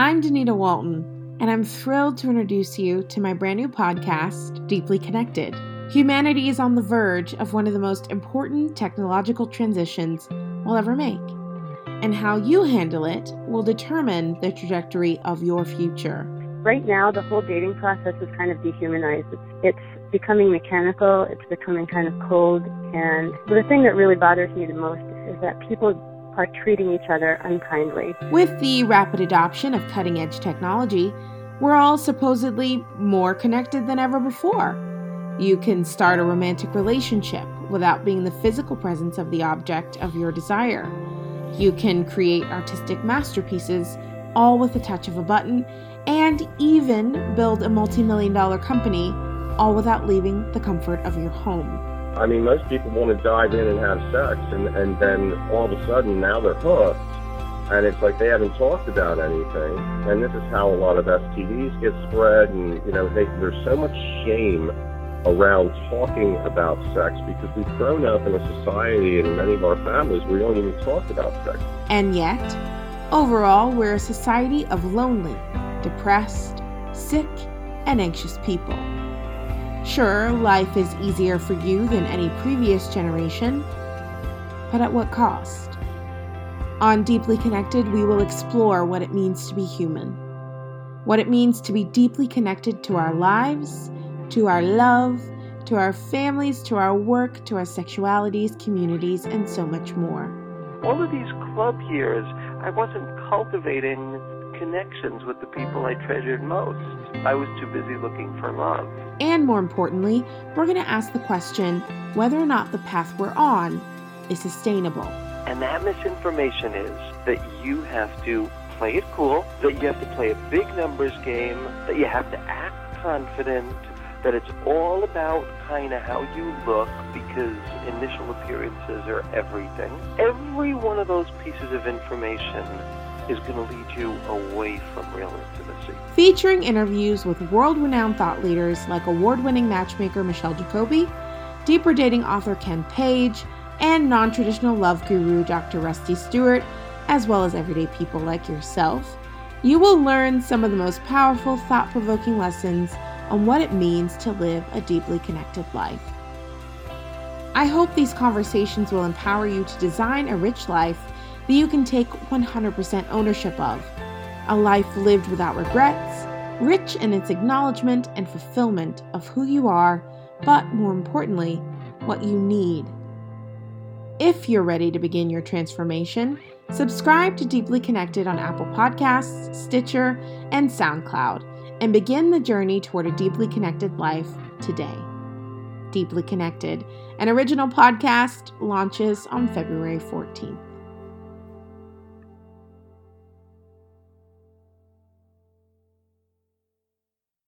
I'm Danita Walton, and I'm thrilled to introduce you to my brand new podcast, Deeply Connected. Humanity is on the verge of one of the most important technological transitions we'll ever make, and how you handle it will determine the trajectory of your future. Right now, the whole dating process is kind of dehumanized. It's, becoming mechanical, it's becoming kind of cold, and the thing that really bothers me the most is that people are treating each other unkindly. With the rapid adoption of cutting edge technology, we're all supposedly more connected than ever before. You can start a romantic relationship without being the physical presence of the object of your desire. You can create artistic masterpieces all with the touch of a button, and even build a multi million dollar company all without leaving the comfort of your home. I mean, most people want to dive in and have sex, and, and then all of a sudden now they're hooked. And it's like they haven't talked about anything. And this is how a lot of STDs get spread. And, you know, they, there's so much shame around talking about sex because we've grown up in a society and many of our families we don't even talk about sex. And yet, overall, we're a society of lonely, depressed, sick, and anxious people. Sure, life is easier for you than any previous generation, but at what cost? On Deeply Connected, we will explore what it means to be human, what it means to be deeply connected to our lives, to our love, to our families, to our work, to our sexualities, communities, and so much more. All of these club years, I wasn't cultivating connections with the people I treasured most. I was too busy looking for love. And more importantly, we're going to ask the question whether or not the path we're on is sustainable. And that misinformation is that you have to play it cool, that you have to play a big numbers game, that you have to act confident, that it's all about kind of how you look because initial appearances are everything. Every one of those pieces of information is going to lead you away from real intimacy. Featuring interviews with world renowned thought leaders like award winning matchmaker Michelle Jacoby, deeper dating author Ken Page, and non traditional love guru Dr. Rusty Stewart, as well as everyday people like yourself, you will learn some of the most powerful, thought provoking lessons on what it means to live a deeply connected life. I hope these conversations will empower you to design a rich life that you can take 100% ownership of. A life lived without regrets, rich in its acknowledgement and fulfillment of who you are, but more importantly, what you need. If you're ready to begin your transformation, subscribe to Deeply Connected on Apple Podcasts, Stitcher, and SoundCloud, and begin the journey toward a deeply connected life today. Deeply Connected, an original podcast, launches on February 14th.